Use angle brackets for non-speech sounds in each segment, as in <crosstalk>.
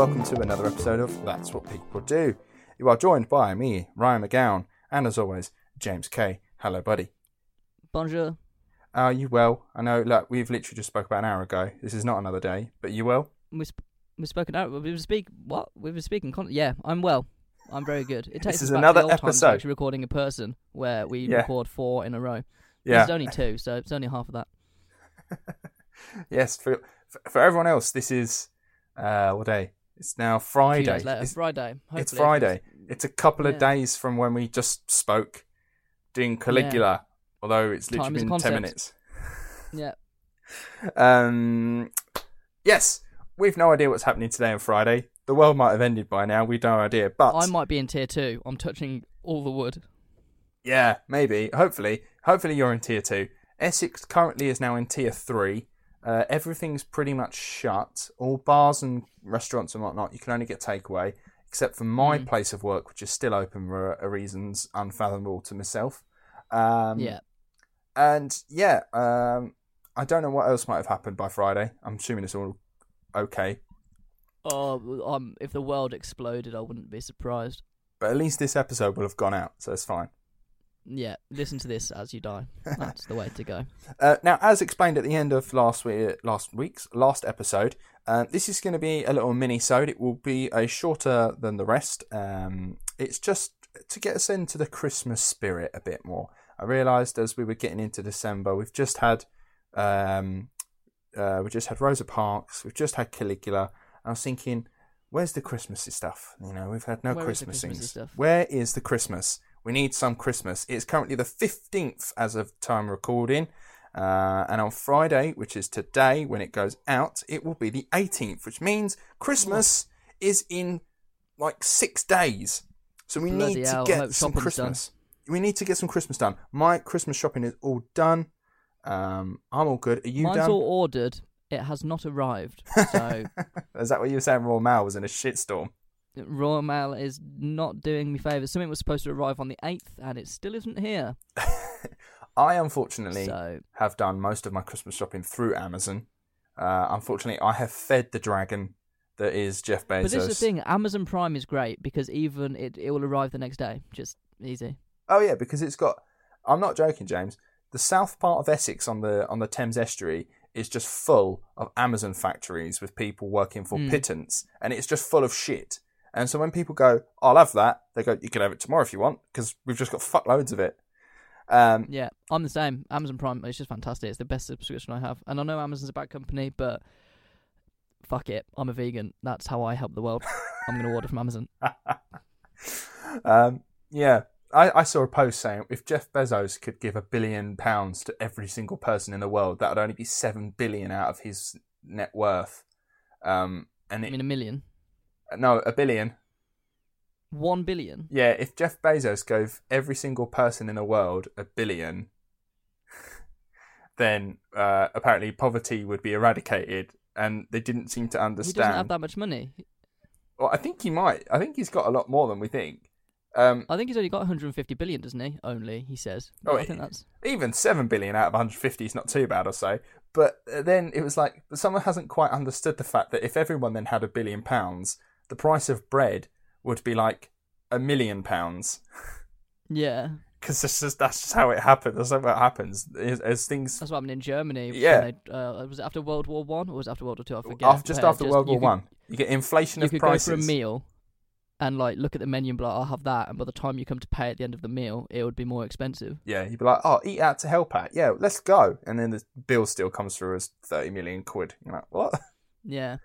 Welcome to another episode of That's What People Do. You are joined by me, Ryan McGowan, and as always, James Kay. Hello, buddy. Bonjour. Are you well? I know, look, we've literally just spoke about an hour ago. This is not another day, but you well? We sp- we spoken out. We were speak. What we were speaking. Con- yeah, I'm well. I'm very good. It <laughs> takes This us is back another to the old times of episode. actually recording a person where we Yeah. record four in a row. Yeah. This is only two, so it's only half of that. <laughs> Yes, for, for for everyone else, this is, uh, what day? It's now Friday. It's, Friday. it's hopefully, if Friday. It's a couple of Yeah. days from when we just spoke doing Caligula, although it's literally been 10 minutes. Yeah. <laughs> Um, yes, we've no idea what's happening today on Friday. The world might have ended by now. We've no idea. But I might be in tier two. I'm touching all the wood. yeah, maybe. Hopefully, hopefully you're in tier two. Essex currently is now in tier three. Uh, everything's pretty much shut. All bars and restaurants and whatnot, you can only get takeaway, except for my Mm. place of work, which is still open for reasons unfathomable to myself. Um, yeah. And yeah, um, I don't know what else might have happened by Friday. I'm assuming it's all okay. Oh, um, if the world exploded, I wouldn't be surprised. But at least this episode will have gone out, so it's fine. Yeah. Listen to this as you die. <laughs> That's the way to go. Uh, now, as explained at the end of last week, last week's last episode, uh, this is going to be a little mini-sode. It will be a shorter than the rest. Um, it's just to get us into the Christmas spirit a bit more. I realised as we were getting into December, we've just had um, uh, we just had Rosa Parks, we've just had Caligula. I was thinking, where's the Christmassy stuff? You know, we've had no Where Christmas Christmassy stuff? Where is the Christmas? We need some Christmas. It's currently the 15th as of time recording. Uh, and on Friday, which is today when it goes out, it will be the 18th, which means Christmas is in like six days. So we Bloody need to hell, I get some shopping's done. Christmas. We need to get some Christmas done. My Christmas shopping is all done. Um, I'm all good. Are you Mine's done? all ordered. It has not arrived. So <laughs> is that what you were saying? Royal Mail was in a shitstorm. Royal Mail is not doing me favours. Something was supposed to arrive on the 8th and it still isn't here. <laughs> I unfortunately So, have done most of my Christmas shopping through Amazon. Uh, unfortunately, I have fed the dragon that is Jeff Bezos. but this is the thing Amazon Prime is great because even it, it will arrive the next day. Just easy. Oh yeah, because it's got. I'm not joking, James. The south part of Essex on the on the Thames estuary is just full of Amazon factories with people working for Mm. pittance, and it's just full of shit. And so when people go, "I'll have that," they go, "You can have it tomorrow if you want," because we've just got fuckloads of it. Um, Yeah, I'm the same. Amazon Prime it's just fantastic. It's the best subscription I have. And I know Amazon's a bad company, but fuck it. I'm a vegan. That's how I help the world. I'm going to order from Amazon. <laughs> um, yeah, I, I saw a post saying if Jeff Bezos could give a billion pounds to every single person in the world, that would only be seven billion out of his net worth. Um, and I it, mean, a million. No, a billion. One billion. Yeah, if Jeff Bezos gave every single person in the world a billion, then uh, apparently poverty would be eradicated, and they didn't seem to understand. He doesn't have that much money. Well, I think he might. I think he's got a lot more than we think. Um, I think he's only got 150 billion, doesn't he? Only he says. Oh, I think that's even seven billion out of 150 is not too bad, I'll say. But uh, then it was like someone hasn't quite understood the fact that if everyone then had a billion pounds, the price of bread would be like a million pounds. yeah. Because that's just that's just how it happens. That's how it happens. As, as things That's what happened in Germany. Yeah. they- uh, was it after World War One or was it after World War Two? I forget. after, just after World War could- One, you get inflation You of could prices. go for a meal and like look at the menu and be like, "I'll have that," and by the time you come to pay at the end of the meal, it would be more expensive. Yeah, you'd be like, "Oh, eat out to help out." Yeah, let's go. And then the bill still comes through as thirty million quid. You're like, what? Yeah,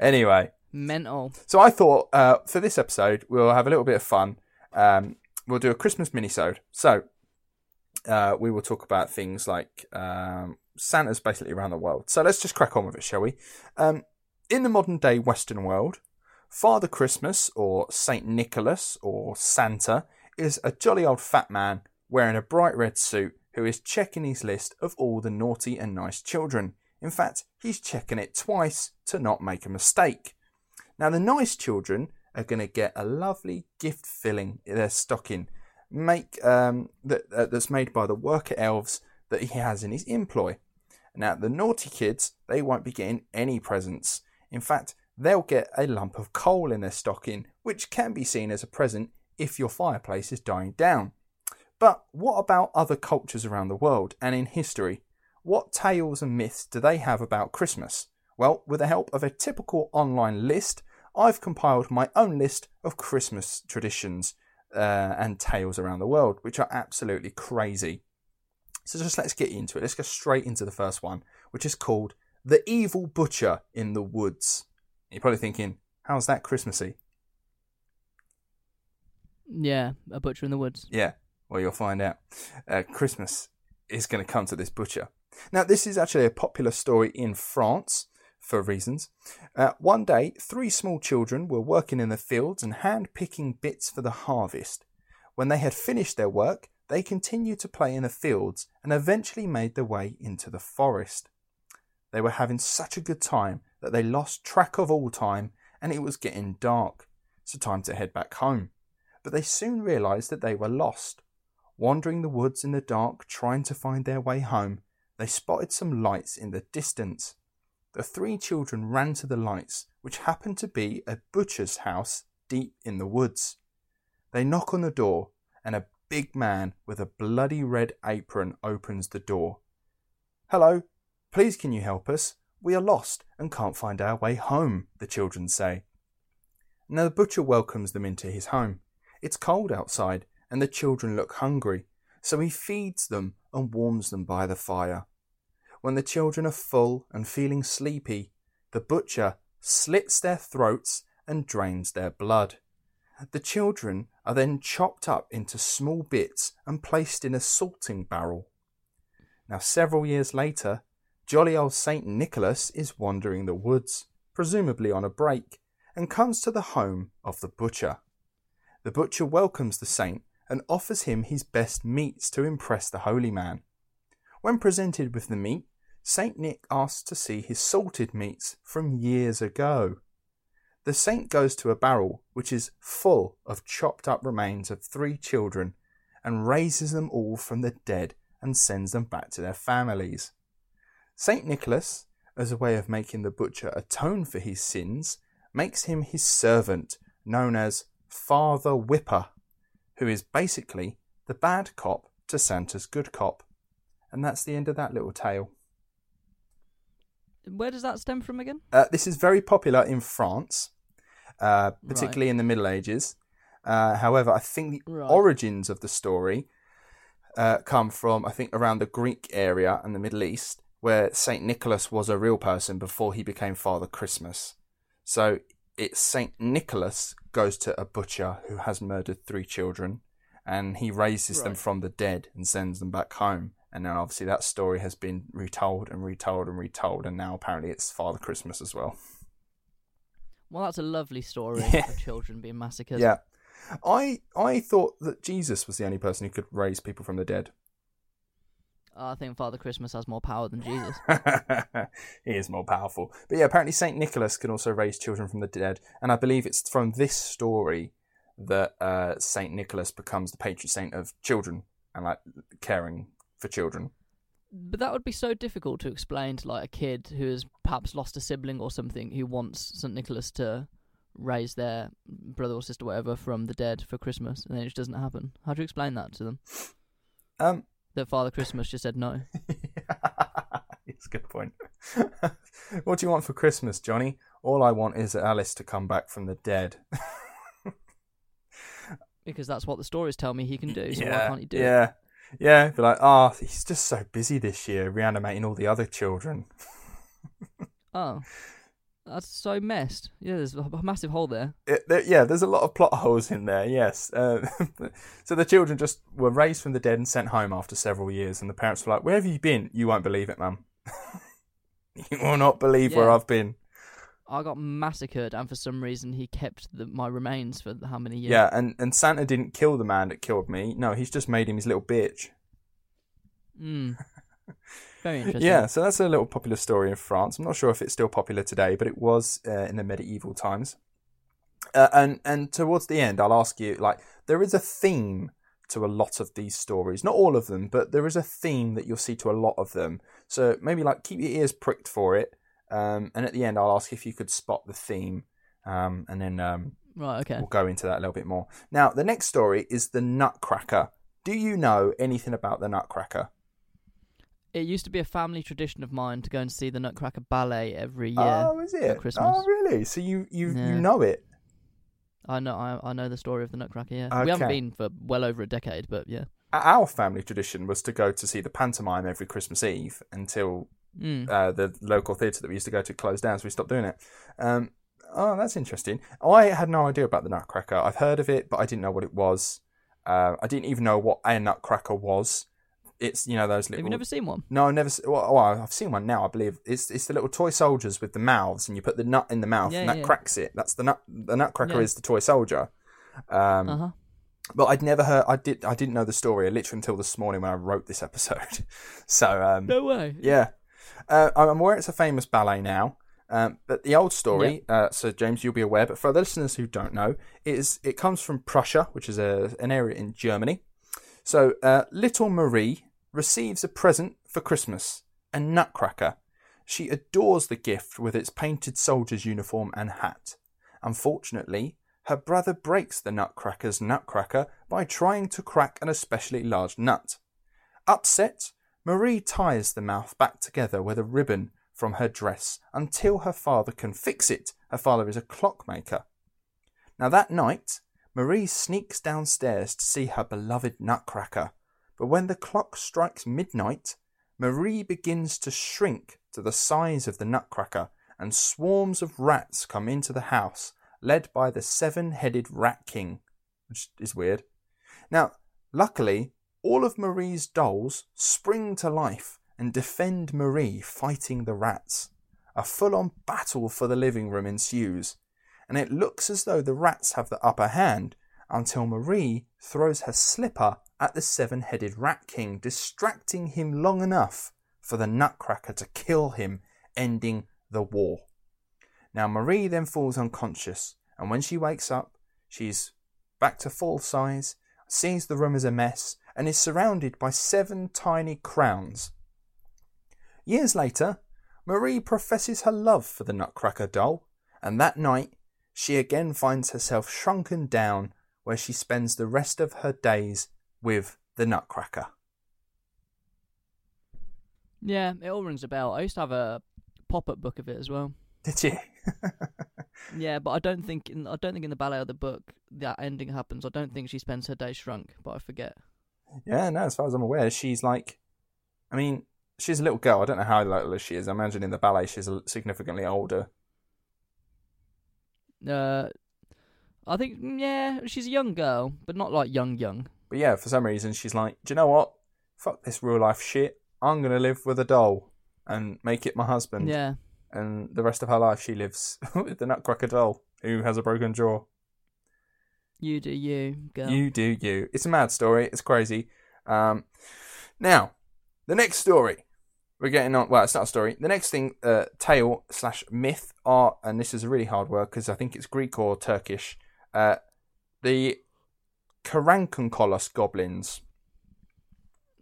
Anyway, mental. So I thought uh, for this episode we'll have a little bit of fun. Um, we'll do a Christmas minisode. So uh, we will talk about things like um, Santa's basically around the world. So let's just crack on with it, shall we? Um, in the modern day Western world, Father Christmas or Saint Nicholas or Santa is a jolly old fat man wearing a bright red suit who is checking his list of all the naughty and nice children. In fact, he's checking it twice to not make a mistake. Now, the nice children are going to get a lovely gift filling in their stocking, make um, that uh, that's made by the worker elves that he has in his employ. Now, the naughty kids they won't be getting any presents. In fact, they'll get a lump of coal in their stocking, which can be seen as a present if your fireplace is dying down. But what about other cultures around the world and in history? What tales and myths do they have about Christmas? Well, with the help of a typical online list, I've compiled my own list of Christmas traditions uh, and tales around the world, which are absolutely crazy. So just let's get into it. Let's go straight into the first one, which is called The Evil Butcher in the Woods. You're probably thinking, how's that Christmassy? Yeah, a butcher in the woods. Yeah, well, you'll find out. Uh, Christmas is going to come to this butcher. Now, this is actually a popular story in France for reasons. Uh, one day, three small children were working in the fields and hand picking bits for the harvest. When they had finished their work, they continued to play in the fields and eventually made their way into the forest. They were having such a good time that they lost track of all time and it was getting dark, so time to head back home. But they soon realized that they were lost. Wandering the woods in the dark, trying to find their way home, they spotted some lights in the distance. The three children ran to the lights, which happened to be a butcher's house deep in the woods. They knock on the door, and a big man with a bloody red apron opens the door. Hello, please can you help us? We are lost and can't find our way home, the children say. Now the butcher welcomes them into his home. It's cold outside, and the children look hungry, so he feeds them and warms them by the fire. When the children are full and feeling sleepy, the butcher slits their throats and drains their blood. The children are then chopped up into small bits and placed in a salting barrel. Now, several years later, jolly old Saint Nicholas is wandering the woods, presumably on a break, and comes to the home of the butcher. The butcher welcomes the saint and offers him his best meats to impress the holy man. When presented with the meat, Saint Nick asks to see his salted meats from years ago. The saint goes to a barrel which is full of chopped up remains of three children and raises them all from the dead and sends them back to their families. Saint Nicholas, as a way of making the butcher atone for his sins, makes him his servant, known as Father Whipper, who is basically the bad cop to Santa's good cop. And that's the end of that little tale. Where does that stem from again? Uh, this is very popular in France, uh, particularly in the Middle Ages. Uh, however, I think the Right. origins of the story uh, come from, I think, around the Greek area and the Middle East, where Saint Nicholas was a real person before he became Father Christmas. So it's Saint Nicholas goes to a butcher who has murdered three children, and he raises them from the dead and sends them back home. And then obviously that story has been retold and retold and retold, and now apparently it's Father Christmas as well. Well, that's a lovely story <laughs> Yeah. of children being massacred. Yeah. I I thought that Jesus was the only person who could raise people from the dead. I think Father Christmas has more power than Jesus. <laughs> he is more powerful. But yeah, apparently Saint Nicholas can also raise children from the dead, and I believe it's from this story that uh, Saint Nicholas becomes the patron saint of children and like caring for children. But that would be so difficult to explain to like a kid who has perhaps lost a sibling or something who wants Saint Nicholas to raise their brother or sister, whatever, from the dead for Christmas, and then it just doesn't happen. How do you explain that to them? Um, That Father Christmas just said no. <laughs> it's a good point. <laughs> what do you want for Christmas, Johnny? All I want is Alice to come back from the dead. <laughs> Because that's what the stories tell me he can do, so why yeah, can't he do yeah, it? Yeah. Be like, oh, he's just so busy this year, reanimating all the other children. <laughs> Oh. That's so messed. Yeah, there's a massive hole there. It, there, yeah, there's a lot of plot holes in there. Yes. Uh, <laughs> so the children just were raised from the dead and sent home after several years, and the parents were like, "Where have you been? You won't believe it, mum. <laughs> you will not believe where I've been." I got massacred, and for some reason he kept the, my remains for how many years? Yeah, and, and Santa didn't kill the man that killed me. No, he's just made him his little bitch. Mm. <laughs> Very interesting. Yeah, so that's a little popular story in France. I'm not sure if it's still popular today, but it was uh, in the medieval times. Uh, and and towards the end, I'll ask you like there is a theme to a lot of these stories. Not all of them, but there is a theme that you'll see to a lot of them. So maybe like keep your ears pricked for it. Um, and at the end, I'll ask if you could spot the theme, um, and then um, Right, okay. we'll go into that a little bit more. Now, the next story is the Nutcracker. Do you know anything about the Nutcracker? It used to be a family tradition of mine to go and see the Nutcracker Ballet every year. Oh, is it? Christmas. Oh, really? So you you Yeah. you know it? I know, I, I know the story of the Nutcracker. Yeah, we haven't been for well over a decade, but yeah. Our family tradition was to go to see the pantomime every Christmas Eve until Mm. uh, the local theatre that we used to go to closed down, so we stopped doing it. Um, oh, that's interesting. I had no idea about the Nutcracker. I've heard of it, but I didn't know what it was. Uh, I didn't even know what a Nutcracker was. It's you know those little. Have you never seen one? No, I've never. Well, well, I've seen one now. I believe it's it's the little toy soldiers with the mouths, and you put the nut in the mouth, Yeah, and that yeah. cracks it. That's the nut. The Nutcracker Yeah. is the toy soldier. Um, Uh huh. but I'd never heard. I did. I didn't know the story literally until this morning when I wrote this episode. <laughs> so um, No way. yeah, uh, I'm aware it's a famous ballet now. Um, but the old story, uh, so James, you'll be aware. But for the listeners who don't know, is it comes from Prussia, which is a, an area in Germany. So uh, little Marie receives a present for Christmas, a nutcracker. She adores the gift with its painted soldier's uniform and hat. Unfortunately, her brother breaks the nutcracker's nutcracker by trying to crack an especially large nut. Upset, Marie ties the mouth back together with a ribbon from her dress until her father can fix it. Her father is a clockmaker. Now that night, Marie sneaks downstairs to see her beloved nutcracker. But when the clock strikes midnight, Marie begins to shrink to the size of the nutcracker, and swarms of rats come into the house, led by the seven headed rat king, which is weird. Now, luckily, all of Marie's dolls spring to life and defend Marie fighting the rats. A full on battle for the living room ensues, and it looks as though the rats have the upper hand until Marie throws her slipper at the seven headed rat king, distracting him long enough for the nutcracker to kill him, ending the war. Now, Marie then falls unconscious, and when she wakes up, she's back to full size, sees the room as a mess, and is surrounded by seven tiny crowns. Years later, Marie professes her love for the Nutcracker doll, and that night she again finds herself shrunken down where she spends the rest of her days with the Nutcracker. Yeah, it all rings a bell. I used to have a pop-up book of it as well. Did you? Yeah, but I don't think in I don't think in the ballet of the book that ending happens. I don't think she spends her day shrunk, but I forget. yeah, no, as far as I'm aware, she's like, I mean, she's a little girl. I don't know how little she is. I imagine in the ballet she's significantly older. Uh, I think mm, yeah, she's a young girl, but not like young young. But yeah, for some reason she's like, do you know what? Fuck this real life shit. I'm gonna live with a doll and make it my husband. Yeah, And the rest of her life she lives <laughs> with the Nutcracker doll who has a broken jaw. You do you, girl. You do you. It's a mad story. It's crazy. Um, now, the next story. We're getting on. Well, it's not a story. The next thing, uh, tale slash myth are, and this is a really hard word because I think it's Greek or Turkish. Uh, the Karankunkolos goblins.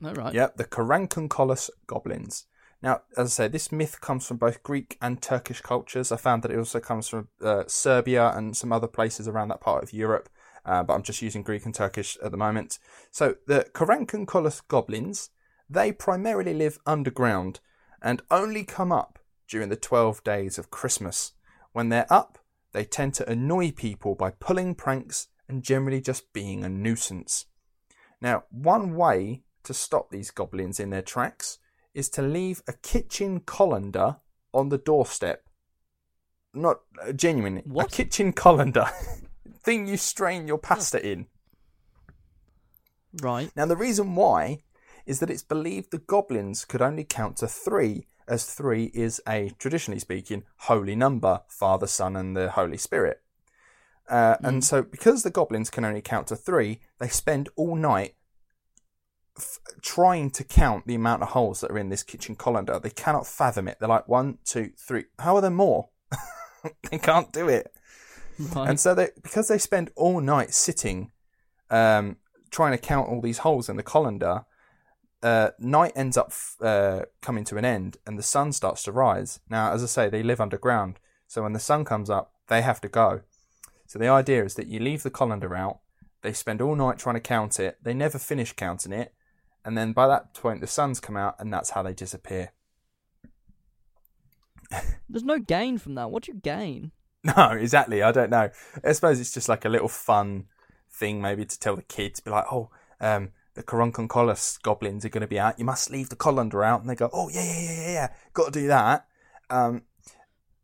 All right. Yep, the Karankunkolos goblins. Now, as I say, this myth comes from both Greek and Turkish cultures. I found that it also comes from uh, Serbia and some other places around that part of Europe, uh, but I'm just using Greek and Turkish at the moment. So, the Karankunkolos goblins, they primarily live underground and only come up during the 12 days of Christmas. When they're up, they tend to annoy people by pulling pranks and generally just being a nuisance. Now, one way to stop these goblins in their tracks is to leave a kitchen colander on the doorstep. Not uh, genuinely. What? A kitchen colander. <laughs> Thing you strain your pasta in. Right. Now, the reason why is that it's believed the goblins could only count to three, as three is a, traditionally speaking, holy number Father, Son, and the Holy Spirit. Uh, And so, because the goblins can only count to three, they spend all night f- trying to count the amount of holes that are in this kitchen colander. They cannot fathom it. They're like, one, two, three. How are there more? <laughs> they can't do it. Right. And so they because they spend all night sitting, um, trying to count all these holes in the colander, uh, night ends up uh, coming to an end, and the sun starts to rise. Now, as I say, they live underground, so when the sun comes up, they have to go. So the idea is that you leave the colander out. They spend all night trying to count it. They never finish counting it, and then by that point, the sun's come out, and that's how they disappear. <laughs> There's no gain from that. What do you gain? No, exactly. I don't know. I suppose it's just like a little fun thing, maybe to tell the kids, be like, oh, um, the Karonkonkolos goblins are going to be out. You must leave the colander out, and they go, oh yeah, yeah, yeah, yeah, yeah. got to do that. Um,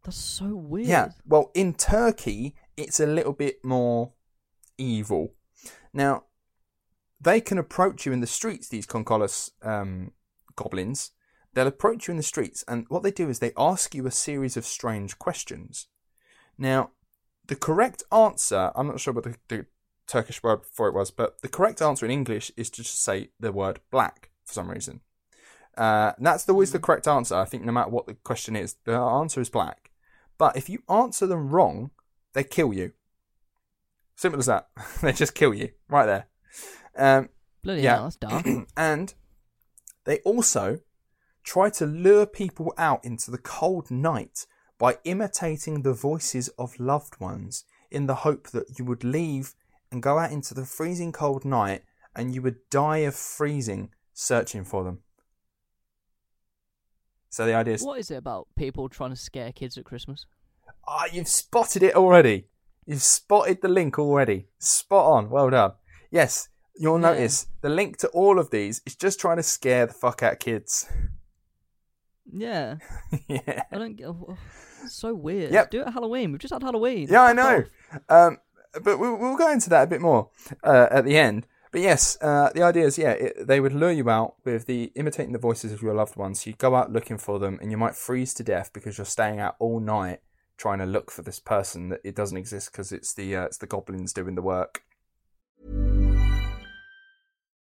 That's so weird. yeah. Well, in Turkey, it's a little bit more evil. Now, they can approach you in the streets. These Konkolos um, goblins, they'll approach you in the streets, and what they do is they ask you a series of strange questions. Now, the correct answer, I'm not sure what the, the Turkish word for it was, but the correct answer in English is to just say the word black for some reason. Uh, that's always the correct answer. I think no matter what the question is, the answer is black. But if you answer them wrong, they kill you. Simple as that. <laughs> they just kill you right there. Um, Bloody Yeah. hell, that's dark. <clears throat> and they also try to lure people out into the cold night by imitating the voices of loved ones in the hope that you would leave and go out into the freezing cold night and you would die of freezing searching for them. So the idea is, what is it about people trying to scare kids at Christmas? ah, you've spotted it already. You've spotted the link already. Spot on. Well done. Yes, you'll Yeah. notice the link to all of these is just trying to scare the fuck out of kids. <laughs> Yeah, <laughs> yeah. I don't get. oh, so weird. Yep. Do it at Halloween. We've just had Halloween. Yeah, I know. Um, but we'll, we'll go into that a bit more uh, at the end. But yes, uh, the idea is, yeah, it, they would lure you out with the imitating the voices of your loved ones. You go out looking for them, and you might freeze to death because you're staying out all night trying to look for this person that it doesn't exist because it's the uh, it's the goblins doing the work.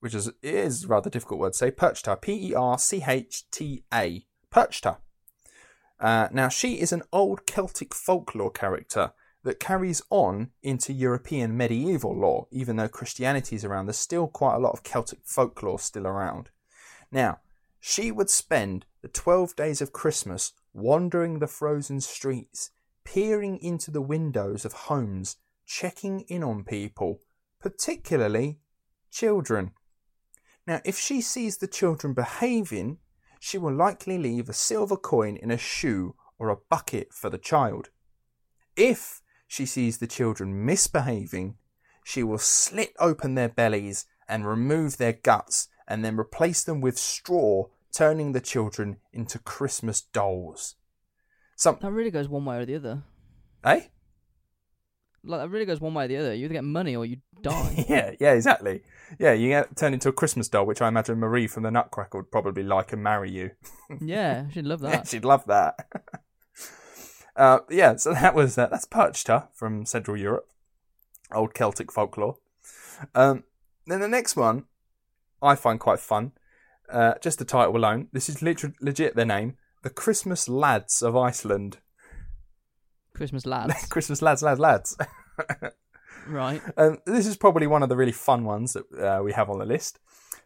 which is is rather difficult word to say. Perchta, P E R C H T A, Perchta. Uh, now, she is an old Celtic folklore character that carries on into European medieval lore, even though Christianity is around. There's still quite a lot of Celtic folklore still around. Now, she would spend the 12 days of Christmas wandering the frozen streets, peering into the windows of homes, checking in on people, particularly children. Now, if she sees the children behaving, she will likely leave a silver coin in a shoe or a bucket for the child. If she sees the children misbehaving, she will slit open their bellies and remove their guts and then replace them with straw, turning the children into Christmas dolls. Some, That really goes one way or the other. eh? Like that really goes one way or the other. You either get money or you die. <laughs> yeah, yeah, exactly. Yeah, you get turned into a Christmas doll, which I imagine Marie from the Nutcracker would probably like and marry you. <laughs> yeah, she'd love Yeah, that. she'd love that. <laughs> uh, yeah, so that was uh, that's Perchta from Central Europe, old Celtic folklore. Um, then the next one, I find quite fun. Uh, just the title alone. This is lit- legit their name, the Christmas Lads of Iceland. Christmas lads. Christmas lads, lads, lads. Right. Um, this is probably one of the really fun ones that uh, we have on the list.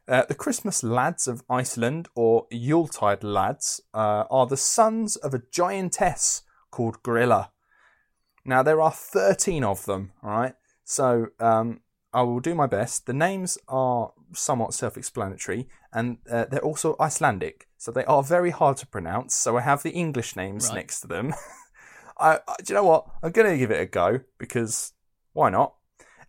Uh, the Christmas lads of Iceland, or Yuletide lads, uh, are the sons of a giantess called Grilla. Now, there are 13 of them, all right? So, um, I will do my best. The names are somewhat self explanatory, and uh, they're also Icelandic, so they are very hard to pronounce. So, I have the English names Right. next to them. <laughs> I, I, do you know what? I'm going to give it a go because why not?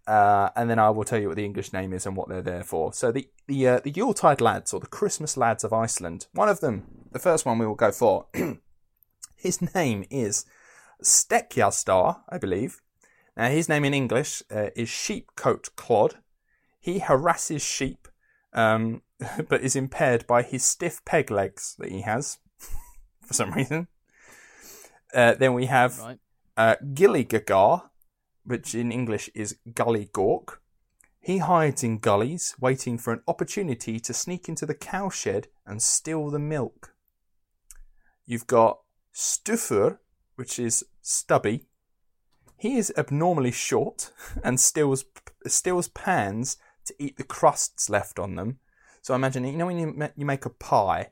Uh, and then I will tell you what the English name is and what they're there for. So the the uh, the Yuletide lads or the Christmas lads of Iceland. One of them, the first one we will go for. <clears throat> his name is Stekjastar, I believe. Now his name in English uh, is Sheepcote Clod. He harasses sheep, um, <laughs> but is impaired by his stiff peg legs that he has <laughs> for some reason. Uh, then we have Right. uh, Gilligagar, which in English is Gully Gawk. He hides in gullies, waiting for an opportunity to sneak into the cowshed and steal the milk. You've got Stufur, which is stubby. He is abnormally short and steals steals pans to eat the crusts left on them. So imagine, you know, when you make a pie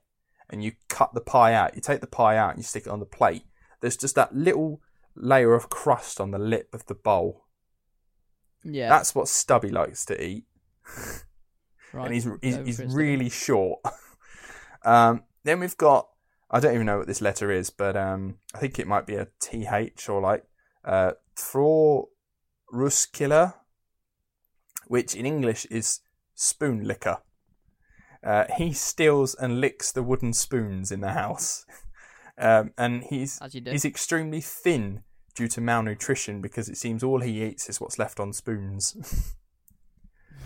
and you cut the pie out, you take the pie out and you stick it on the plate. There's just that little layer of crust on the lip of the bowl. Yeah. That's what Stubby likes to eat, <laughs> right. and he's he's, he's for it, Steve. really short. <laughs> um, then we've got I don't even know what this letter is, but um, I think it might be a th or like uh, Throruskiller, which in English is spoon licker. Uh, he steals and licks the wooden spoons in the house, <laughs> um, and he's As you do. he's extremely thin due to malnutrition because it seems all he eats is what's left on spoons. <laughs>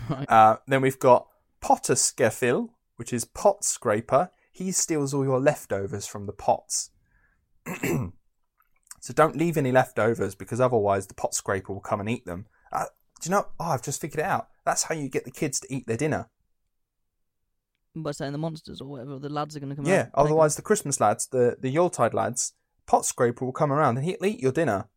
Right. Uh, then we've got Potterskefil, which is pot scraper. He steals all your leftovers from the pots. <clears throat> so don't leave any leftovers because otherwise the pot scraper will come and eat them. Uh, do you know? Oh, I've just figured it out. That's how you get the kids to eat their dinner. By saying the monsters or whatever, the lads are going to come out. yeah. and. Otherwise, the Christmas lads, the the Yuletide lads, pot scraper will come around and he'll eat your dinner.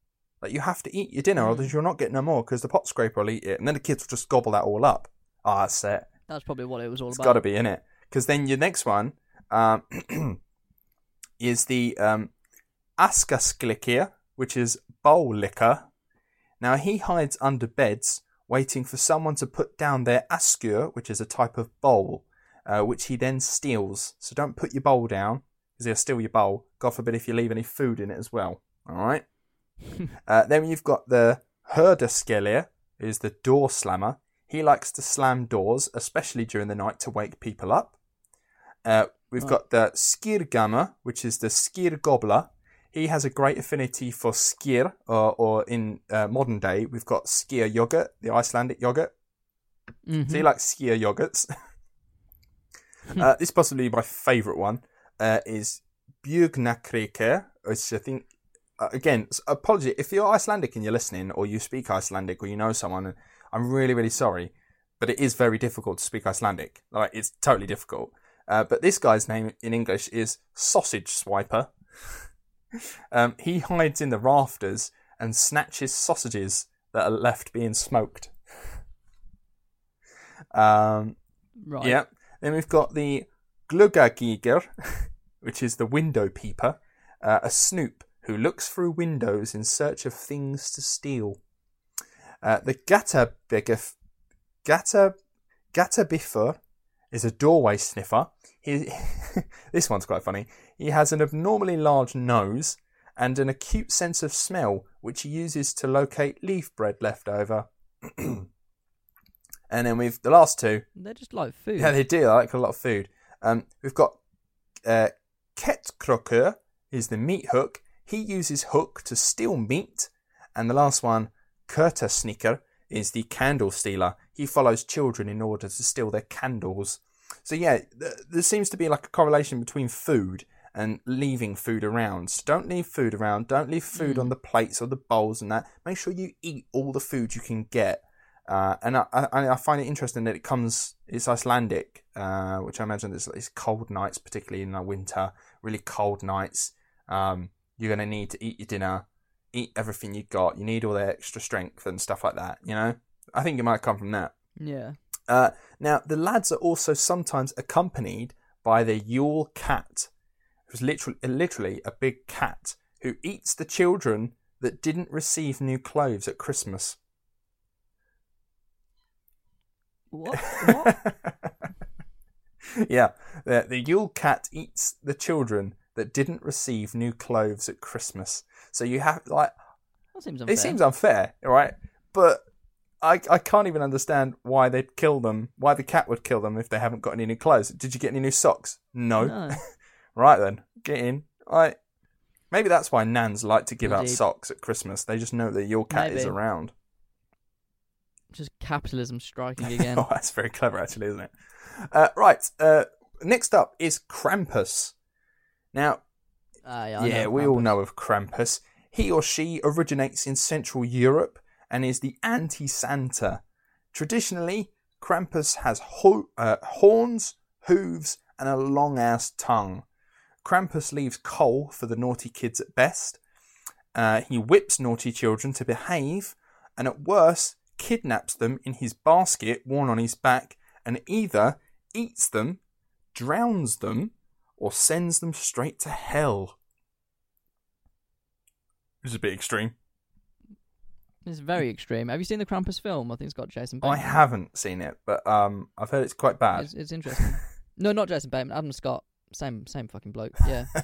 Like you have to eat your dinner, or else you're not getting no more because the pot scraper will eat it, and then the kids will just gobble that all up. Ah, that's it. That's probably what it was all It's about. got to be in it because then your next one um, <clears throat> is the um, Askasklikir, which is bowl licker. Now he hides under beds, waiting for someone to put down their askur, which is a type of bowl, uh, which he then steals. So don't put your bowl down because he'll steal your bowl. God forbid if you leave any food in it as well. All right. <laughs> uh, then you've got the Herdaskelir, who's the door slammer. He likes to slam doors, especially during the night, to wake people up. Uh, we've got the Skirgamma, which is the Skyr Gobbler. He has a great affinity for skyr, or, or in uh, modern day, we've got skyr yogurt, the Icelandic yogurt. Mhm. So he likes skyr yogurts. <laughs> uh, this is possibly my favourite one uh, is Bjugnakrike, which I think, uh, again, apology if you're Icelandic and you're listening, or you speak Icelandic, or you know someone. I'm really, really sorry, but it is very difficult to speak Icelandic. Like it's totally difficult. Uh, but this guy's name in English is Sausage Swiper. <laughs> um, he hides in the rafters and snatches sausages that are left being smoked. <laughs> Um, Right. yeah. Then we've got the Gluggergiger, <laughs> which is the window peeper, uh, a snoop who looks through windows in search of things to steal. Uh, the Gatterbegger, Gatter, Gatterbiffer is a doorway sniffer. He, <laughs> this one's quite funny. He has an abnormally large nose and an acute sense of smell, which he uses to locate leaf bread left over. <clears throat> and then we've the last two. They're just like food. Yeah, they do. I like a lot of food. Um, we've got uh, Ketkroker is the meat hook. He uses hook to steal meat. And the last one, Kurta Sneaker, is the candle stealer. He follows children in order to steal their candles. So yeah, th- there seems to be like a correlation between food and leaving food around. So don't leave food around. Don't leave food on the plates or the bowls and that. Make sure you eat all the food you can get. Uh, and I, I, I find it interesting that it comes, it's Icelandic, uh, which I imagine is it's cold nights, particularly in the winter, really cold nights. Um, you're going to need to eat your dinner, eat everything you got. You need all the extra strength and stuff like that, you know? I think it might come from that. Yeah. Uh, now, the lads are also sometimes accompanied by the Yule cat, who's literally, literally a big cat who eats the children that didn't receive new clothes at Christmas. What? what? <laughs> yeah, the, the Yule cat eats the children that didn't receive new clothes at Christmas. So you have like That seems unfair. it seems unfair, right? But I I can't even understand why they'd kill them. Why the cat would kill them if they haven't got any new clothes? Did you get any new socks? No. No. <laughs> right then, get in. I maybe that's why nans like to give out socks at Christmas. They just know that your cat is around. Just capitalism striking <laughs> again. oh, that's very clever, actually, isn't it? Uh, right. Uh, next up is Krampus. Now, Ah, yeah, yeah, we all know of Krampus. He or she originates in Central Europe and is the anti Santa. Traditionally, Krampus has ho- uh, horns, hooves, and a long ass tongue. Krampus leaves coal for the naughty kids at best. Uh, he whips naughty children to behave, and at worst, kidnaps them in his basket worn on his back and either eats them, drowns them, or sends them straight to hell. This is a bit extreme. It's very extreme. Have you seen the Krampus film? I think it's got Jason I haven't seen it, but um, I've heard it's quite bad. It's, it's <laughs> interesting. no, not Jason Bateman. Adam Scott. Same, same fucking bloke. Yeah. <laughs>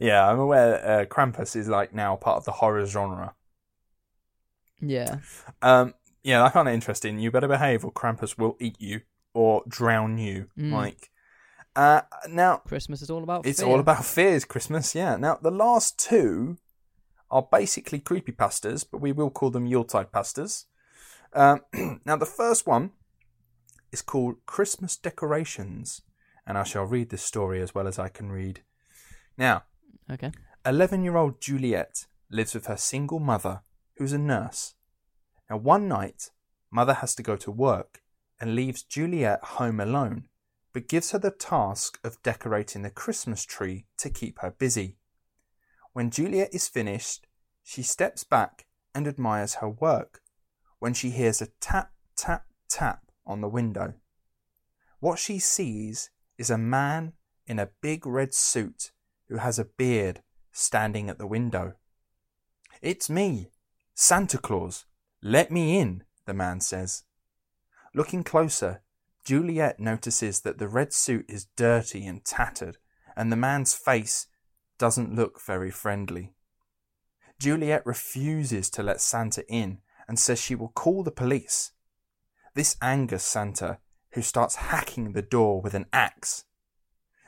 Yeah, I'm aware uh, Krampus is like now part of the horror genre. Yeah. Um, yeah, I find it interesting. You better behave, or Krampus will eat you or drown you. Mm. Like, uh, now Christmas is all about. it's fear. all about fears. Christmas, yeah. Now the last two are basically creepy pastas, but we will call them Yuletide pastas. Um, <clears throat> now the first one is called Christmas decorations, and I shall read this story as well as I can read. Now, Okay. 11 year old Juliet lives with her single mother, who's a nurse. Now, one night, mother has to go to work and leaves Juliet home alone, but gives her the task of decorating the Christmas tree to keep her busy. When Juliet is finished, she steps back and admires her work when she hears a tap, tap, tap on the window. What she sees is a man in a big red suit who has a beard standing at the window. It's me, Santa Claus. Let me in, the man says. Looking closer, Juliet notices that the red suit is dirty and tattered, and the man's face doesn't look very friendly. Juliet refuses to let Santa in and says she will call the police. This angers Santa, who starts hacking the door with an axe.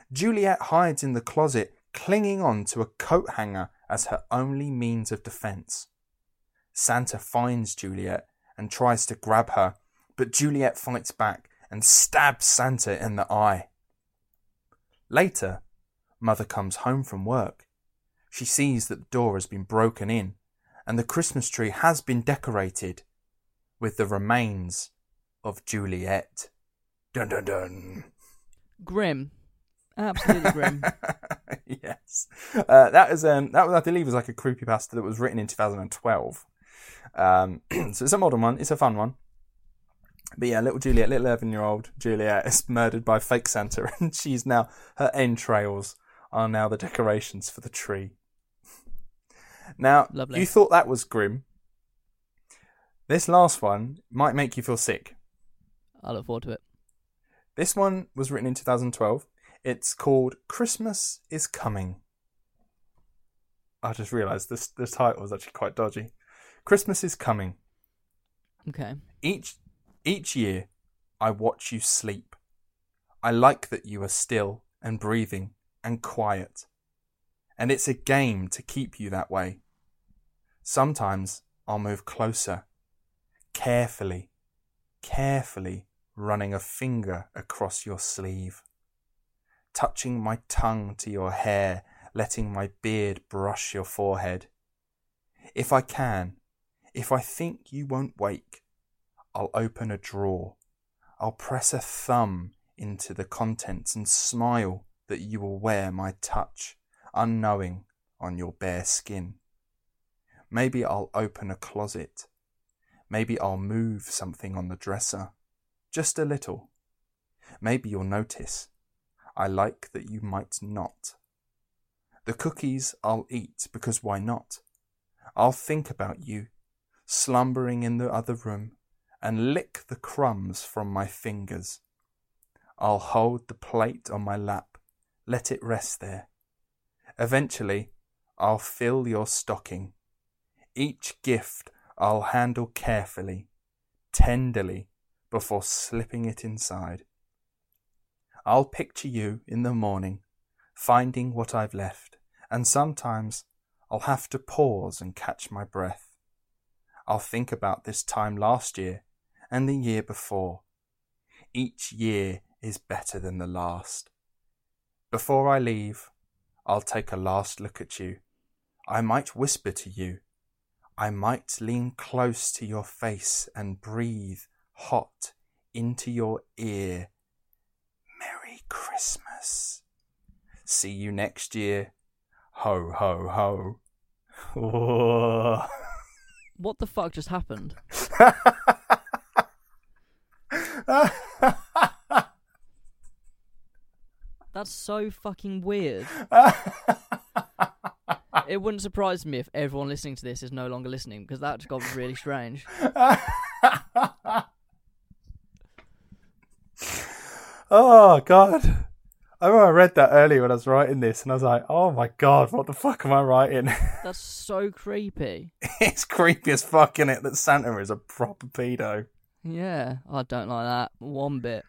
Juliet hides in the closet, clinging on to a coat hanger as her only means of defense. Santa finds Juliet and tries to grab her, but Juliet fights back and stabs Santa in the eye. Later, Mother comes home from work. She sees that the door has been broken in and the Christmas tree has been decorated with the remains of Juliet. Dun dun dun. Grim Absolutely grim. <laughs> yes, uh, that is um, that was I believe was like a creepypasta that was written in 2012. Um, <clears throat> so it's a modern one. It's a fun one. But yeah, little Juliet, little eleven-year-old Juliet is murdered by fake Santa, <laughs> and she's now her entrails are now the decorations for the tree. Now, Lovely. you thought that was grim. This last one might make you feel sick. I look forward to it. This one was written in 2012. It's called Christmas is Coming. I just realised this the title is actually quite dodgy. Christmas is coming. Okay. Each each year I watch you sleep. I like that you are still and breathing and quiet. And it's a game to keep you that way. Sometimes I'll move closer, carefully, carefully running a finger across your sleeve, touching my tongue to your hair, letting my beard brush your forehead. If I can, if I think you won't wake, I'll open a drawer. I'll press a thumb into the contents and smile that you will wear my touch, unknowing, on your bare skin. Maybe I'll open a closet. Maybe I'll move something on the dresser. Just a little. Maybe you'll notice. I like that you might not. The cookies I'll eat because why not? I'll think about you, slumbering in the other room, and lick the crumbs from my fingers. I'll hold the plate on my lap, let it rest there. Eventually, I'll fill your stocking. Each gift I'll handle carefully, tenderly, before slipping it inside. I'll picture you in the morning, finding what I've left, and sometimes I'll have to pause and catch my breath. I'll think about this time last year and the year before. Each year is better than the last. Before I leave, I'll take a last look at you. I might whisper to you. I might lean close to your face and breathe hot into your ear. Merry Christmas. See you next year. Ho, ho, ho. <laughs> What the fuck just happened? That's so fucking weird. it wouldn't surprise me if everyone listening to this is no longer listening because that just got really strange. <laughs> oh god. I remember I read that earlier when I was writing this, and I was like, "Oh my god, what the fuck am I writing?" <laughs> That's so creepy. it's creepy as fuck, is it? That Santa is a proper pedo. Yeah, I don't like that one bit.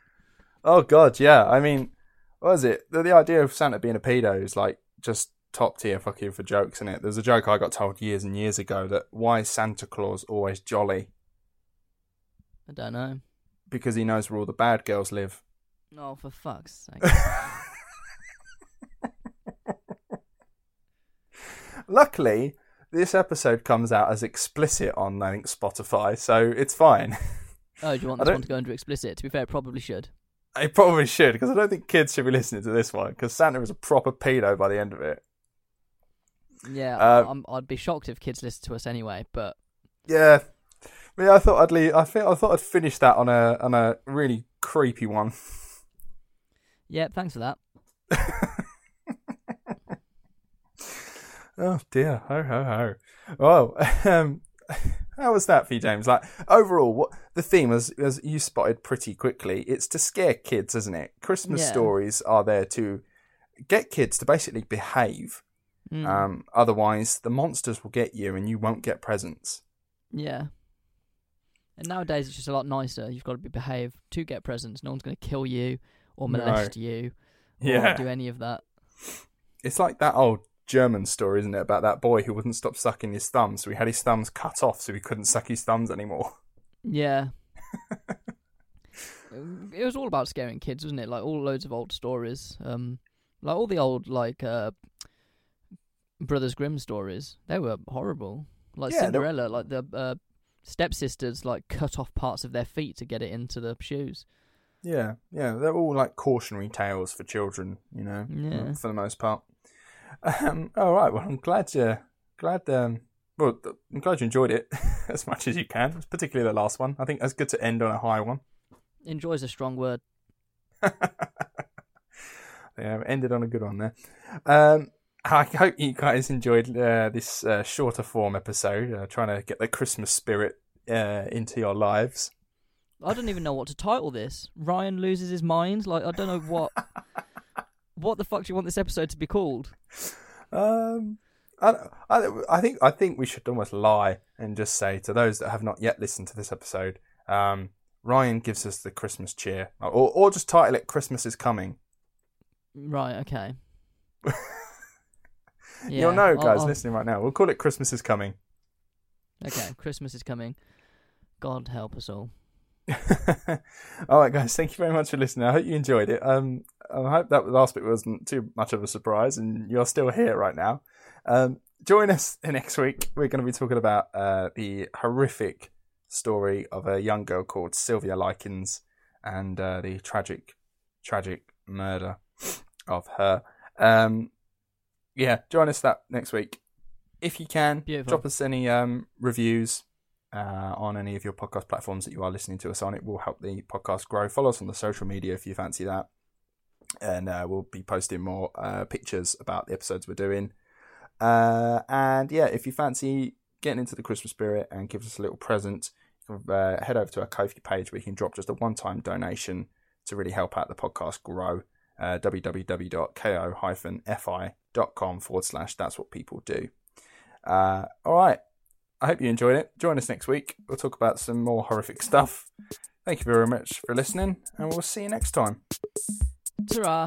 Oh god, yeah. I mean, what is it? The, the idea of Santa being a pedo is like just top tier fucking for jokes, in it? There's a joke I got told years and years ago that why is Santa Claus always jolly? I don't know. Because he knows where all the bad girls live. Oh, for fuck's sake. <laughs> Luckily, this episode comes out as explicit on I think Spotify, so it's fine. Oh, do you want <laughs> this one to go into explicit? To be fair, it probably should. It probably should because I don't think kids should be listening to this one because Santa is a proper pedo by the end of it. Yeah, Uh, I'm, I'd be shocked if kids listen to us anyway. But Yeah, but yeah, I thought I'd leave. I think I thought I'd finish that on a on a really creepy one. yeah, thanks for that. <laughs> Oh dear, ho ho ho. Well, <laughs> um, <laughs> how was that for you, James? Like overall, what the theme as as you spotted pretty quickly, it's to scare kids, isn't it? Christmas Yeah. stories are there to get kids to basically behave. Mm, Um, otherwise, the monsters will get you, and you won't get presents. yeah. And nowadays it's just a lot nicer. You've got to be behaved to get presents. No one's going to kill you or No. molest you or Yeah. do any of that. It's like that old German story, isn't it, about that boy who wouldn't stop sucking his thumbs, so he had his thumbs cut off, so he couldn't suck his thumbs anymore. <laughs> Yeah. <laughs> it was all about scaring kids, wasn't it? Like all loads of old stories. Um, like all the old like uh, Brothers Grimm stories. They were horrible. Like Yeah, Cinderella, like the uh, stepsisters like cut off parts of their feet to get it into the shoes. Yeah, yeah, they're all like cautionary tales for children, you know, Yeah. for the most part. Um, all right, well, I'm glad you, glad, um, well, I'm glad you enjoyed it <laughs> as much as you can, particularly the last one. I think it's good to end on a high one. Enjoy's a strong word. <laughs> Yeah, ended on a good one there. Um, I hope you guys enjoyed uh, this uh, shorter form episode, uh, trying to get the Christmas spirit uh, into your lives. I don't even know what to title this. Ryan loses his mind. Like I don't know what. <laughs> what the fuck do you want this episode to be called? Um, I, I, I think I think we should almost lie and just say to those that have not yet listened to this episode, um, Ryan gives us the Christmas cheer, or or just title it "Christmas is Coming." Right. Okay. <laughs> You'll know, I'll- guys, I'll- listening right now. We'll call it "Christmas is Coming." Okay, Christmas is coming. God help us all. <laughs> all right, guys. Thank you very much for listening. I hope you enjoyed it. Um, I hope that last bit wasn't too much of a surprise, and you're still here right now. Um, join us <laughs> next week. We're going to be talking about uh, the horrific story of a young girl called Sylvia Likens and uh, the tragic, tragic murder of her. Um, yeah, join us that next week if you can. Beautiful. Drop us any um, reviews uh, on any of your podcast platforms that you are listening to us on. It will help the podcast grow. Follow us on the social media if you fancy that. And uh, we'll be posting more uh, pictures about the episodes we're doing. Uh, and yeah, if you fancy getting into the Christmas spirit and give us a little present, uh, head over to our Ko-fi page where you can drop just a one-time donation to really help out the podcast grow. Uh, www.ko-fi.com forward slash that's what people do. Uh, all right. I hope you enjoyed it. Join us next week. We'll talk about some more horrific stuff. Thank you very much for listening, and we'll see you next time. Ta-ra.